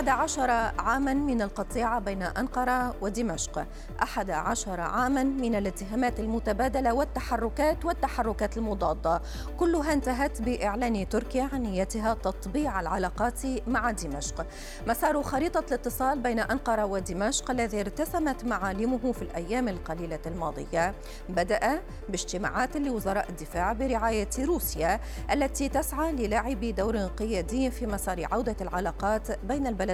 أحد عشر عاما من القطيعة بين أنقرة ودمشق. أحد عشر عاما من الاتهامات المتبادلة والتحركات والتحركات المضادة. كلها انتهت بإعلان تركيا عن نيتها تطبيع العلاقات مع دمشق. مسار خريطة الاتصال بين أنقرة ودمشق الذي ارتسمت معالمه في الأيام القليلة الماضية بدأ باجتماعات لوزراء الدفاع برعاية روسيا التي تسعى للعب دور قيادي في مسار عودة العلاقات بين البلدين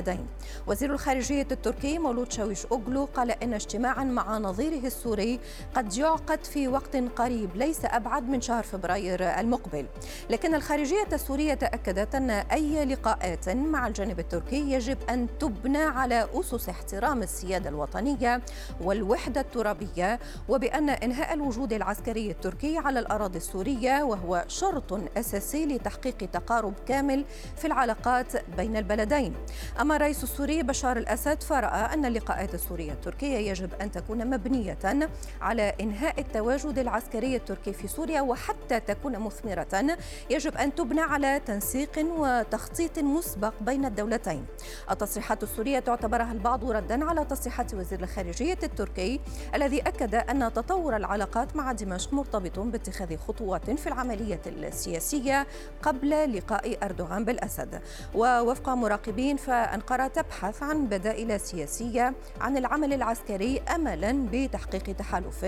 وزير الخارجية التركي مولود شاويش أوغلو قال إن اجتماعا مع نظيره السوري قد يعقد في وقت قريب ليس أبعد من شهر فبراير المقبل. لكن الخارجية السورية تأكدت أن أي لقاءات مع الجانب التركي يجب أن تبنى على أسس احترام السيادة الوطنية والوحدة الترابية وبأن إنهاء الوجود العسكري التركي على الأراضي السورية وهو شرط أساسي لتحقيق تقارب كامل في العلاقات بين البلدين. أما الرئيس السوري بشار الأسد فرأى أن اللقاءات السورية التركية يجب أن تكون مبنية على إنهاء التواجد العسكري التركي في سوريا وحتى تكون مثمرة. يجب أن تبنى على تنسيق وتخطيط مسبق بين الدولتين. التصريحات السورية تعتبرها البعض ردا على تصريحات وزير الخارجية التركي الذي أكد أن تطور العلاقات مع دمشق مرتبط باتخاذ خطوات في العملية السياسية قبل لقاء أردوغان بالأسد. ووفق مراقبين فأنقرة تبحث عن بدائل سياسية عن العمل العسكري أملا بتحقيق تحالف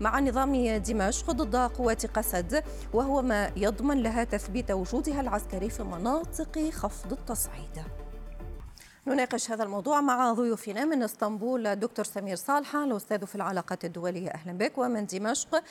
مع نظام دمشق ضد قوات قسد وهو ما يضمن لها تثبيت وجودها العسكري في مناطق خفض التصعيد. نناقش هذا الموضوع مع ضيوفنا من اسطنبول دكتور سمير صالحة الأستاذ في العلاقات الدولية. أهلا بك. ومن دمشق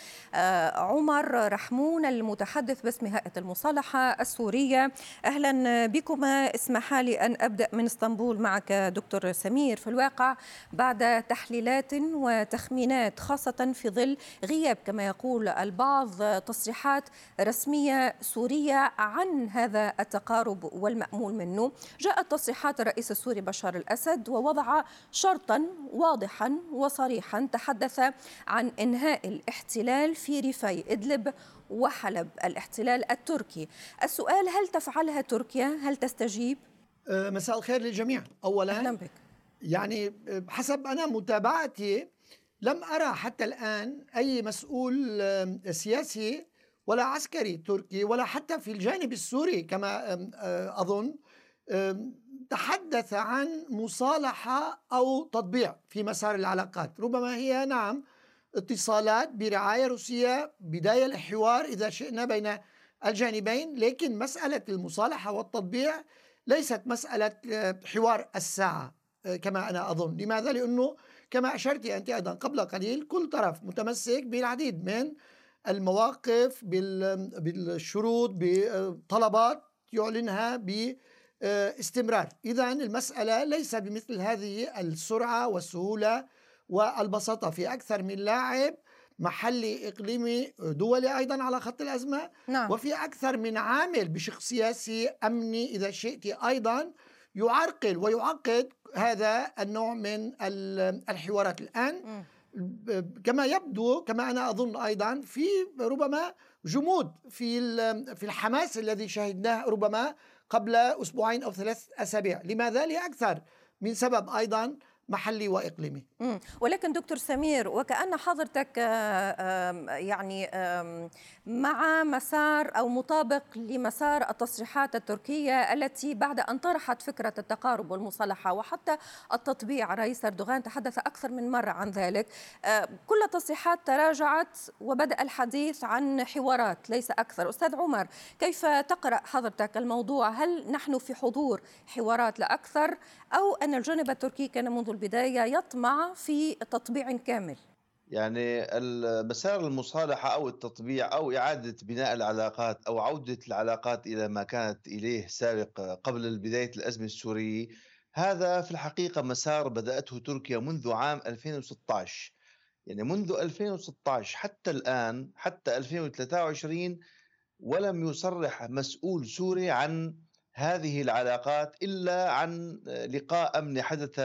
عمر رحمون المتحدث باسم هيئة المصالحة السورية. أهلا بكما اسمح لي أن أبدأ من اسطنبول معك دكتور سمير. في الواقع بعد تحليلات وتخمينات خاصة في ظل غياب كما يقول البعض تصريحات رسمية سورية عن هذا التقارب والمأمول منه جاءت تصريحات الرئيس السوري السوري بشار الأسد ووضع شرطا واضحا وصريحا تحدث عن إنهاء الاحتلال في ريفي إدلب وحلب الاحتلال التركي. السؤال هل تفعلها تركيا؟ هل تستجيب؟ مساء الخير للجميع. اولا أهلا بك. يعني حسب أنا متابعتي لم أرى حتى الآن أي مسؤول سياسي ولا عسكري تركي ولا حتى في الجانب السوري كما أظن. تحدث عن مصالحة أو تطبيع في مسار العلاقات، ربما هي نعم اتصالات برعاية روسية بداية الحوار إذا شئنا بين الجانبين، لكن مسألة المصالحة والتطبيع ليست مسألة حوار الساعة كما أنا أظن، لماذا؟ لأنه كما أشرت أنت أيضا قبل قليل كل طرف متمسك بالعديد من المواقف بالشروط بطلبات يعلنها ب استمرار. إذا المسألة ليس بمثل هذه السرعة والسهولة والبساطة. في أكثر من لاعب محلي إقليمي دولي أيضا على خط الأزمة. نعم. وفي أكثر من عامل بشق سياسي أمني إذا شئت أيضا يعرقل ويعقد هذا النوع من الحوارات. الآن م. كما يبدو كما أنا أظن أيضا في ربما جمود في في الحماس الذي شهدناه ربما قبل أسبوعين أو ثلاث أسابيع، لماذا؟ لأكثر من سبب أيضا محلي وإقليمي. ولكن دكتور سمير وكأن حضرتك يعني مع مسار أو مطابق لمسار التصريحات التركية التي بعد أن طرحت فكرة التقارب والمصالحة وحتى التطبيع رئيس أردوغان تحدث أكثر من مرة عن ذلك. كل التصريحات تراجعت وبدأ الحديث عن حوارات ليس أكثر. أستاذ عمر كيف تقرأ حضرتك الموضوع؟ هل نحن في حضور حوارات لا أكثر؟ أو أن الجانب التركي كان منذ البداية يطمع في تطبيع كامل. يعني مسار المصالحة أو التطبيع أو إعادة بناء العلاقات أو عودة العلاقات إلى ما كانت إليه سابق قبل بداية الأزمة السورية هذا في الحقيقة مسار بدأته تركيا منذ عام 2016 يعني منذ 2016 حتى الآن حتى 2023 ولم يصرح مسؤول سوري عن هذه العلاقات إلا عن لقاء أمني حدث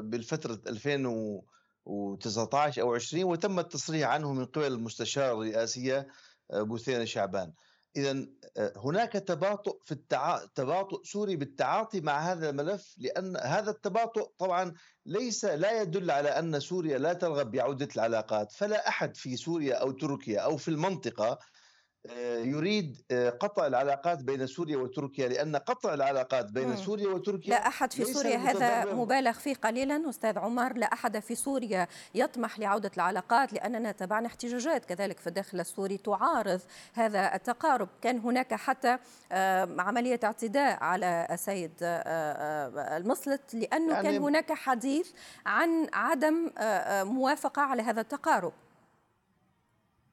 بالفترة 2019 أو 20 وتم التصريح عنه من قبل المستشارة الرئاسية بوثينة شعبان. اذا هناك تباطؤ في التعا... تباطؤ سوري بالتعاطي مع هذا الملف لأن هذا التباطؤ طبعا ليس لا يدل على أن سوريا لا ترغب بعودة العلاقات. فلا أحد في سوريا أو تركيا أو في المنطقة آه، يريد آه، قطع العلاقات بين سوريا وتركيا لأن قطع العلاقات بين مم. سوريا وتركيا لا أحد في سوريا هذا مبالغ فيه قليلا أستاذ عمر. لا أحد في سوريا يطمح لعودة العلاقات لأننا تابعنا احتجاجات كذلك في الداخل السوري تعارض هذا التقارب. كان هناك حتى عملية اعتداء على السيد آه، المصلت لأنه يعني كان هناك حديث عن عدم موافقة على هذا التقارب.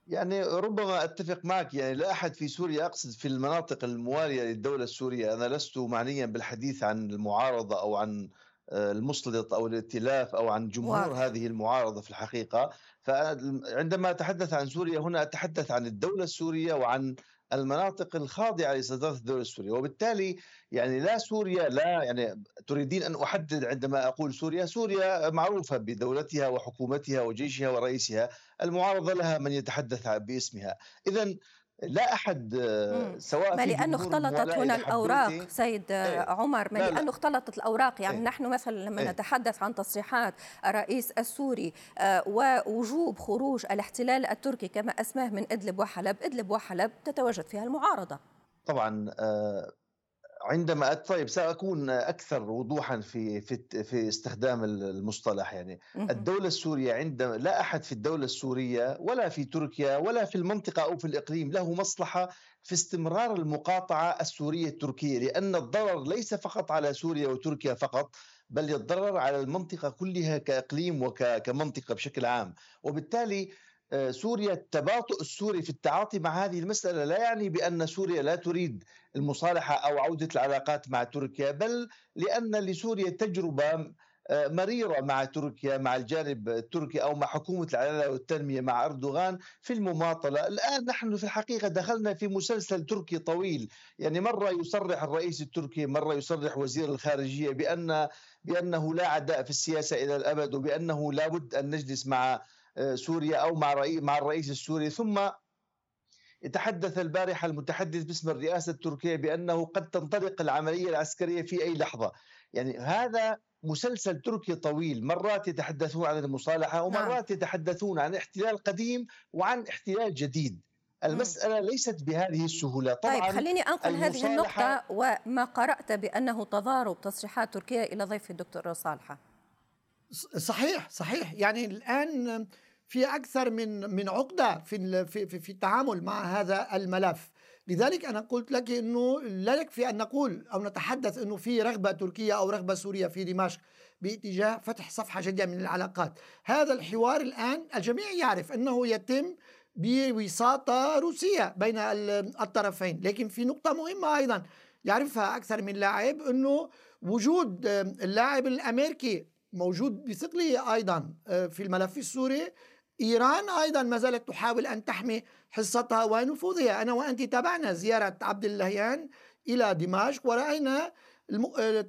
يعني ربما أتفق معك يعني لا أحد في سوريا أقصد في المناطق الموالية للدولة السورية أنا لست معنيا بالحديث عن المعارضة أو عن آه، المسلط أو الائتلاف أو عن جمهور واضح. هذه المعارضة في الحقيقة فعندما أتحدث عن سوريا هنا أتحدث عن الدولة السورية وعن المناطق الخاضعة لسيطره الدولة السورية. وبالتالي يعني لا سوريا لا يعني تريدين أن أحدد عندما أقول سوريا سوريا معروفة بدولتها وحكومتها وجيشها ورئيسها المعارضة لها من يتحدث باسمها. اذا لا أحد سواء ما لأنه اختلطت هنا الأوراق سيد إيه. عمر ما لأنه اختلطت الأوراق يعني إيه. نحن مثلا لما إيه. نتحدث عن تصريحات الرئيس السوري آه، ووجوب خروج الاحتلال التركي كما أسماه من إدلب وحلب إدلب وحلب تتواجد فيها المعارضة طبعا آه، عندما طيب سأكون أكثر وضوحا في في في استخدام المصطلح يعني. الدولة السورية عندما لا أحد في الدولة السورية ولا في تركيا ولا في المنطقة أو في الإقليم له مصلحة في استمرار المقاطعة السورية التركية لأن الضرر ليس فقط على سوريا وتركيا فقط بل يتضرر على المنطقة كلها كإقليم وكمنطقه بشكل عام. وبالتالي سوريا التباطؤ السوري في التعاطي مع هذه المسألة لا يعني بأن سوريا لا تريد المصالحة أو عودة العلاقات مع تركيا بل لأن لسوريا تجربة آه، مريرة مع تركيا مع الجانب التركي أو مع حكومة العدالة والتنمية مع أردوغان في المماطلة. الآن نحن في الحقيقة دخلنا في مسلسل تركي طويل. يعني مرة يصرح الرئيس التركي مرة يصرح وزير الخارجية بأن بأنه لا عداء في السياسة إلى الأبد وبأنه لا بد أن نجلس مع سوريا أو مع مع الرئيس السوري. ثم تحدث البارحة المتحدث باسم الرئاسة التركية بأنه قد تنطلق العملية العسكرية في أي لحظة. يعني هذا مسلسل تركي طويل مرات يتحدثون عن المصالحة ومرات نعم. يتحدثون عن احتلال قديم وعن احتلال جديد. المسألة ليست بهذه السهولة. طبعا طيب خليني أنقل هذه النقطة وما قرأت بأنه تضارب تصريحات تركيا إلى ضيف الدكتور صالحة. صحيح صحيح. يعني الآن في أكثر من من عقدة في في في التعامل مع هذا الملف. لذلك أنا قلت لك إنه لا يكفي أن نقول أو نتحدث إنه في رغبة تركية أو رغبة سورية في دمشق باتجاه فتح صفحة جديدة من العلاقات. هذا الحوار الآن الجميع يعرف أنه يتم بوساطة روسية بين الطرفين. لكن في نقطة مهمة أيضا يعرفها أكثر من لاعب إنه وجود اللاعب الأمريكي موجود بثقله أيضا آه، في الملف السوري إيران أيضا ما زالت تحاول أن تحمي حصتها ونفوذها. أنا وأنت تابعنا زيارة عبد اللهيان إلى دمشق ورأينا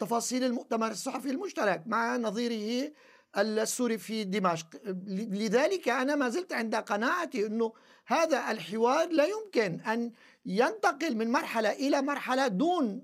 تفاصيل المؤتمر الصحفي المشترك مع نظيره السوري في دمشق. لذلك أنا ما زلت عند قناعتي أنه هذا الحوار لا يمكن أن ينتقل من مرحلة إلى مرحلة دون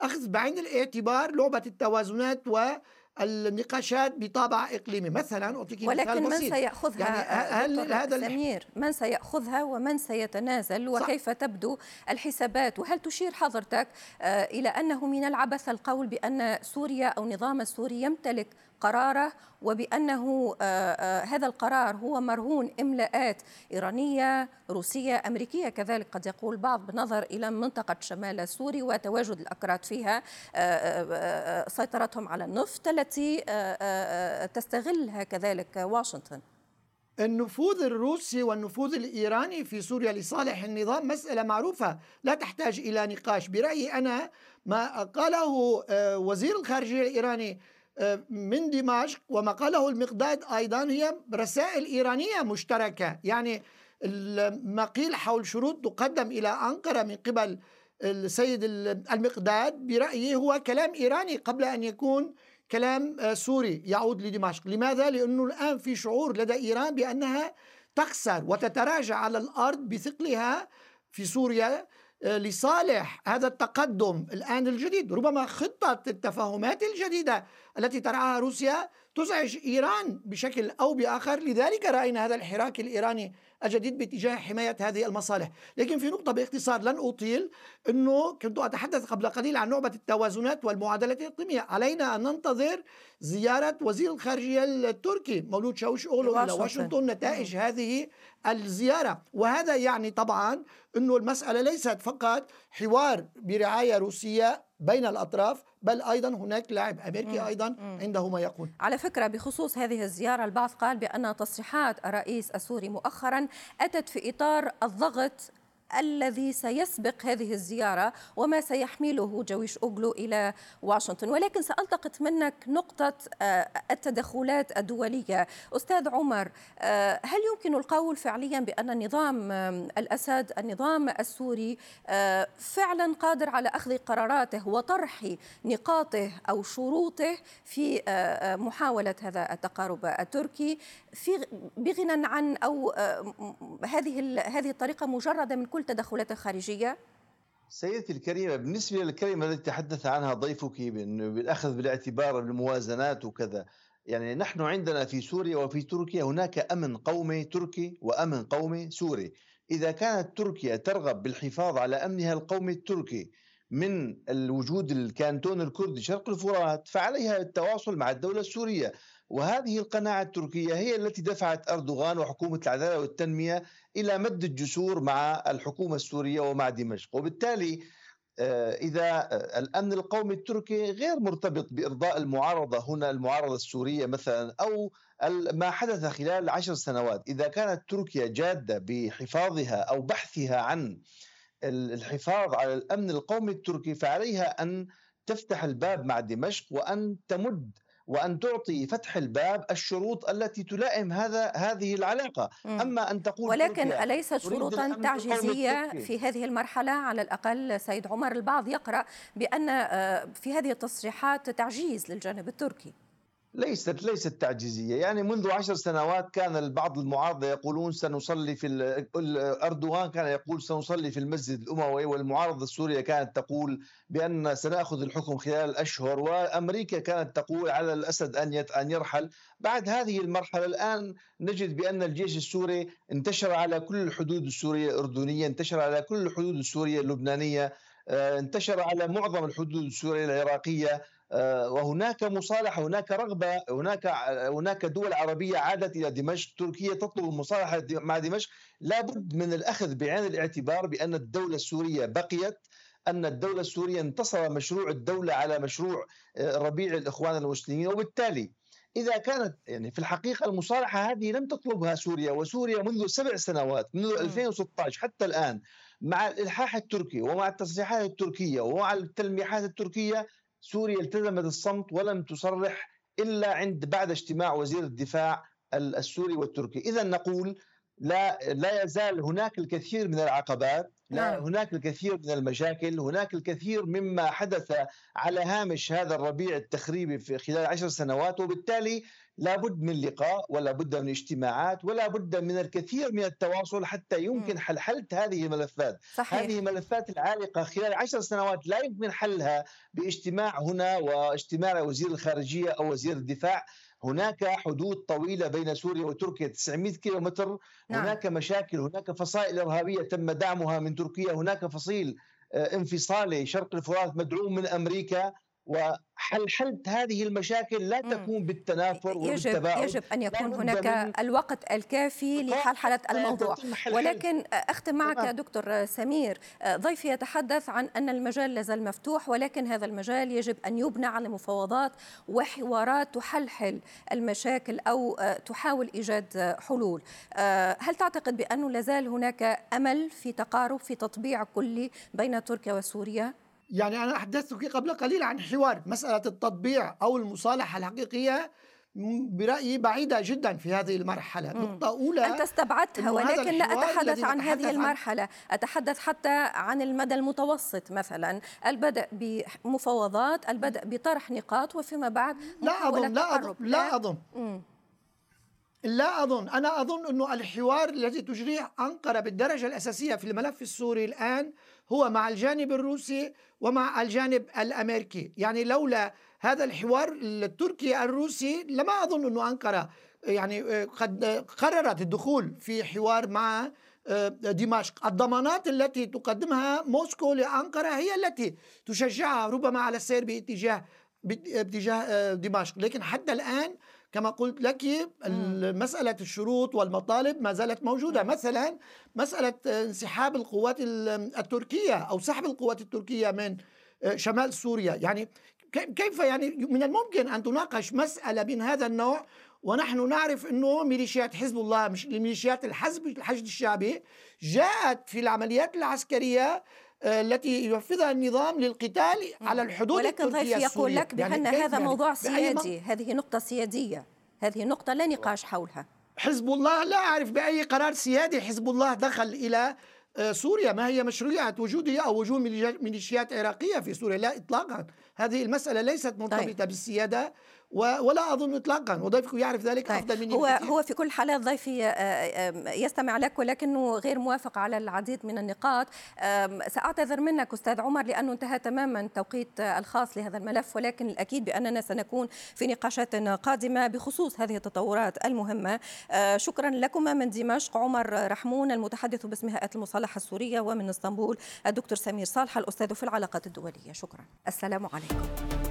أخذ بعين الاعتبار لعبة التوازنات و النقاشات بطابع إقليمي. مثلا أعطيك ولكن من سيأخذها يعني هل هذا سمير؟ من سيأخذها ومن سيتنازل؟ وكيف صح. تبدو الحسابات؟ وهل تشير حضرتك آه، إلى أنه من العبث القول بأن سوريا أو نظام السوري يمتلك قراره وبأنه آه، آه، هذا القرار هو مرهون املاءات إيرانية روسية أمريكية كذلك. قد يقول بعض بنظر إلى منطقة شمال سوري وتواجد الأكراد فيها آه، سيطرتهم على النفط التي تستغلها كذلك واشنطن. النفوذ الروسي والنفوذ الإيراني في سوريا لصالح النظام مسألة معروفة. لا تحتاج إلى نقاش. برأيي أنا ما قاله وزير الخارجية الإيراني من دمشق وما قاله المقداد أيضا هي رسائل إيرانية مشتركة. يعني ما قيل حول شروط تقدم إلى أنقرة من قبل السيد المقداد برأيي هو كلام إيراني قبل أن يكون كلام سوري يعود لدمشق. لماذا؟ لأنه الآن في شعور لدى إيران بأنها تخسر وتتراجع على الأرض بثقلها في سوريا. لصالح هذا التقدم الآن الجديد ربما خطة التفاهمات الجديدة التي ترعاها روسيا تزعج إيران بشكل أو بآخر. لذلك رأينا هذا الحراك الإيراني الجديد باتجاه حماية هذه المصالح، لكن في نقطة باختصار لن أطيل أنه كنت أتحدث قبل قليل عن نعبه التوازنات والمعادلات الإقليمية، علينا أن ننتظر زيارة وزير الخارجية التركي مولود شاوش أولو إلى واشنطن. نتائج هذه الزيارة، وهذا يعني طبعا أنه المسألة ليست فقط حوار برعاية روسية بين الأطراف بل أيضا هناك لاعب أمريكي أيضا عنده ما يقول على فكرة بخصوص هذه الزيارة البعض قال بأن تصريحات الرئيس السوري مؤخرا أتت في إطار الضغط الذي سيسبق هذه الزيارة وما سيحمله جويش أوغلو إلى واشنطن. ولكن سألتقط منك نقطة آه، التدخلات الدولية. أستاذ عمر آه، هل يمكن القول فعليا بأن النظام الأسد النظام السوري آه، فعلا قادر على أخذ قراراته وطرح نقاطه أو شروطه في محاولة هذا التقارب التركي في بغنى عن أو هذه هذه الطريقة مجردة من كل كل تدخلات الخارجية؟ سيدتي الكريمة بالنسبة للكلمة التي تحدث عنها ضيفك بالأخذ بالاعتبار الموازنات وكذا يعني نحن عندنا في سوريا وفي تركيا هناك أمن قومي تركي وأمن قومي سوري إذا كانت تركيا ترغب بالحفاظ على أمنها القومي التركي من الوجود الكانتون الكردي شرق الفرات فعليها التواصل مع الدولة السورية وهذه القناعة التركية هي التي دفعت أردوغان وحكومة العدالة والتنمية إلى مد الجسور مع الحكومة السورية ومع دمشق. وبالتالي آه، إذا آه، الأمن القومي التركي غير مرتبط بإرضاء المعارضة هنا المعارضة السورية مثلا أو ما حدث خلال عشر سنوات. إذا كانت تركيا جادة بحفاظها أو بحثها عن الحفاظ على الأمن القومي التركي فعليها أن تفتح الباب مع دمشق وأن تمد وأن تعطي فتح الباب الشروط التي تلائم هذا هذه العلاقة. مم. أما أن تقول ولكن أليست شروطا تعجيزية في هذه المرحلة؟ على الأقل سيد عمر البعض يقرأ بأن آه، في هذه التصريحات تعجيز للجانب التركي. ليست ليست تعجيزية. يعني منذ عشر سنوات كان البعض المعارضة يقولون سنصلي في أردوغان كان يقول سنصلي في المسجد الأموي والمعارضة السورية كانت تقول بأن سنأخذ الحكم خلال الاشهر وأمريكا كانت تقول على الأسد أن أن يرحل. بعد هذه المرحلة الآن نجد بأن الجيش السوري انتشر على كل الحدود السورية الاردنيه انتشر على كل الحدود السورية اللبنانية آه، انتشر على معظم الحدود السورية العراقية. وهناك مصالحه هناك رغبة هناك هناك دول عربية عادت إلى دمشق تركيا تطلب المصالحة مع دمشق. لابد من الأخذ بعين الاعتبار بأن الدولة السورية بقيت أن الدولة السورية انتصر مشروع الدولة على مشروع آه، ربيع الإخوان المسلمين. وبالتالي إذا كانت يعني في الحقيقة المصالحة هذه لم تطلبها سوريا وسوريا منذ سبع سنوات منذ 2016 حتى الآن مع الإلحاح التركي ومع التصريحات التركية ومع التلميحات التركية سوريا التزمت الصمت ولم تصرح إلا عند بعد اجتماع وزير الدفاع السوري والتركي، اذا نقول لا لا يزال هناك الكثير من العقبات لا نعم. هناك الكثير من المشاكل هناك الكثير مما حدث على هامش هذا الربيع التخريبي في خلال عشر سنوات وبالتالي لابد من لقاء ولا بد من اجتماعات ولا بد من الكثير من التواصل حتى يمكن حل حل هذه الملفات صحيح. هذه الملفات العالقة خلال عشر سنوات لا يمكن حلها باجتماع هنا واجتماع وزير الخارجية أو وزير الدفاع هناك حدود طويلة بين سوريا وتركيا 900 كيلو متر نعم. هناك مشاكل هناك فصائل إرهابية تم دعمها من تركيا. هناك فصيل آه، انفصالي شرق الفرات مدعوم من أمريكا. وحل حل هذه المشاكل لا تكون بالتنافر يجب يجب أن يكون هناك الوقت الكافي لحلحلة الموضوع. ولكن أختم معك دكتور سمير. ضيفي يتحدث عن أن المجال لازال مفتوح ولكن هذا المجال يجب أن يبنى على مفاوضات وحوارات تحلحل المشاكل أو تحاول إيجاد حلول. هل تعتقد بأنه لازال هناك أمل في تقارب في تطبيع كلي بين تركيا وسوريا؟ يعني أنا أحدثتك قبل قليل عن حوار مسألة التطبيع أو المصالحة الحقيقية برأيي بعيدة جدا في هذه المرحلة. نقطة أولى أنت استبعدتها ولكن لا أتحدث عن هذه المرحلة عن... أتحدث حتى عن المدى المتوسط مثلا. البدء بمفاوضات البدء بطرح نقاط وفيما بعد لا أظن لا أظن لا أظن. لا أظن. أنا أظن أنه الحوار الذي تجريه أنقرة بالدرجة الأساسية في الملف السوري الآن هو مع الجانب الروسي ومع الجانب الأمريكي. يعني لولا هذا الحوار التركي الروسي لما أظن أنه أنقرة يعني قد قررت الدخول في حوار مع آه، دمشق. الضمانات التي تقدمها موسكو لأنقرة هي التي تشجعها ربما على السير باتجاه باتجاه آه، دمشق. لكن حتى الآن كما قلت لك مسألة الشروط والمطالب ما زالت موجودة. مثلا مسألة انسحاب القوات التركية أو سحب القوات التركية من شمال سوريا. يعني كيف يعني من الممكن أن تناقش مسألة من هذا النوع؟ ونحن نعرف إنه ميليشيات حزب الله مش ميليشيات الحزب الحشد الشعبي جاءت في العمليات العسكرية آه، التي ينفذها النظام للقتال على الحدود ولكن ضيفي يقول لك بأن يعني هذا يعني؟ موضوع سيادي هذه نقطة سيادية هذه نقطة لا نقاش حولها. حزب الله لا أعرف بأي قرار سيادي حزب الله دخل إلى آه، سوريا. ما هي مشروعية وجوده أو وجود ميليشيات عراقية في سوريا؟ لا إطلاقا. هذه المسألة ليست مرتبطة طيب. بالسيادة ولا أظن اطلاقا وضيفك يعرف ذلك طيب. أفضل مني هو بكثير. هو في كل حالات ضيفي آه، آه، يستمع لك ولكنه غير موافق على العديد من النقاط سأعتذر منك أستاذ عمر لأنه انتهى تماما التوقيت الخاص لهذا الملف ولكن الأكيد بأننا سنكون في نقاشات قادمة بخصوص هذه التطورات المهمة آه، شكرا لكما من دمشق عمر رحمون المتحدث باسم هيئة المصالحة السورية ومن إسطنبول الدكتور سمير صالح الأستاذ في العلاقات الدولية شكرا السلام عليكم Ольга.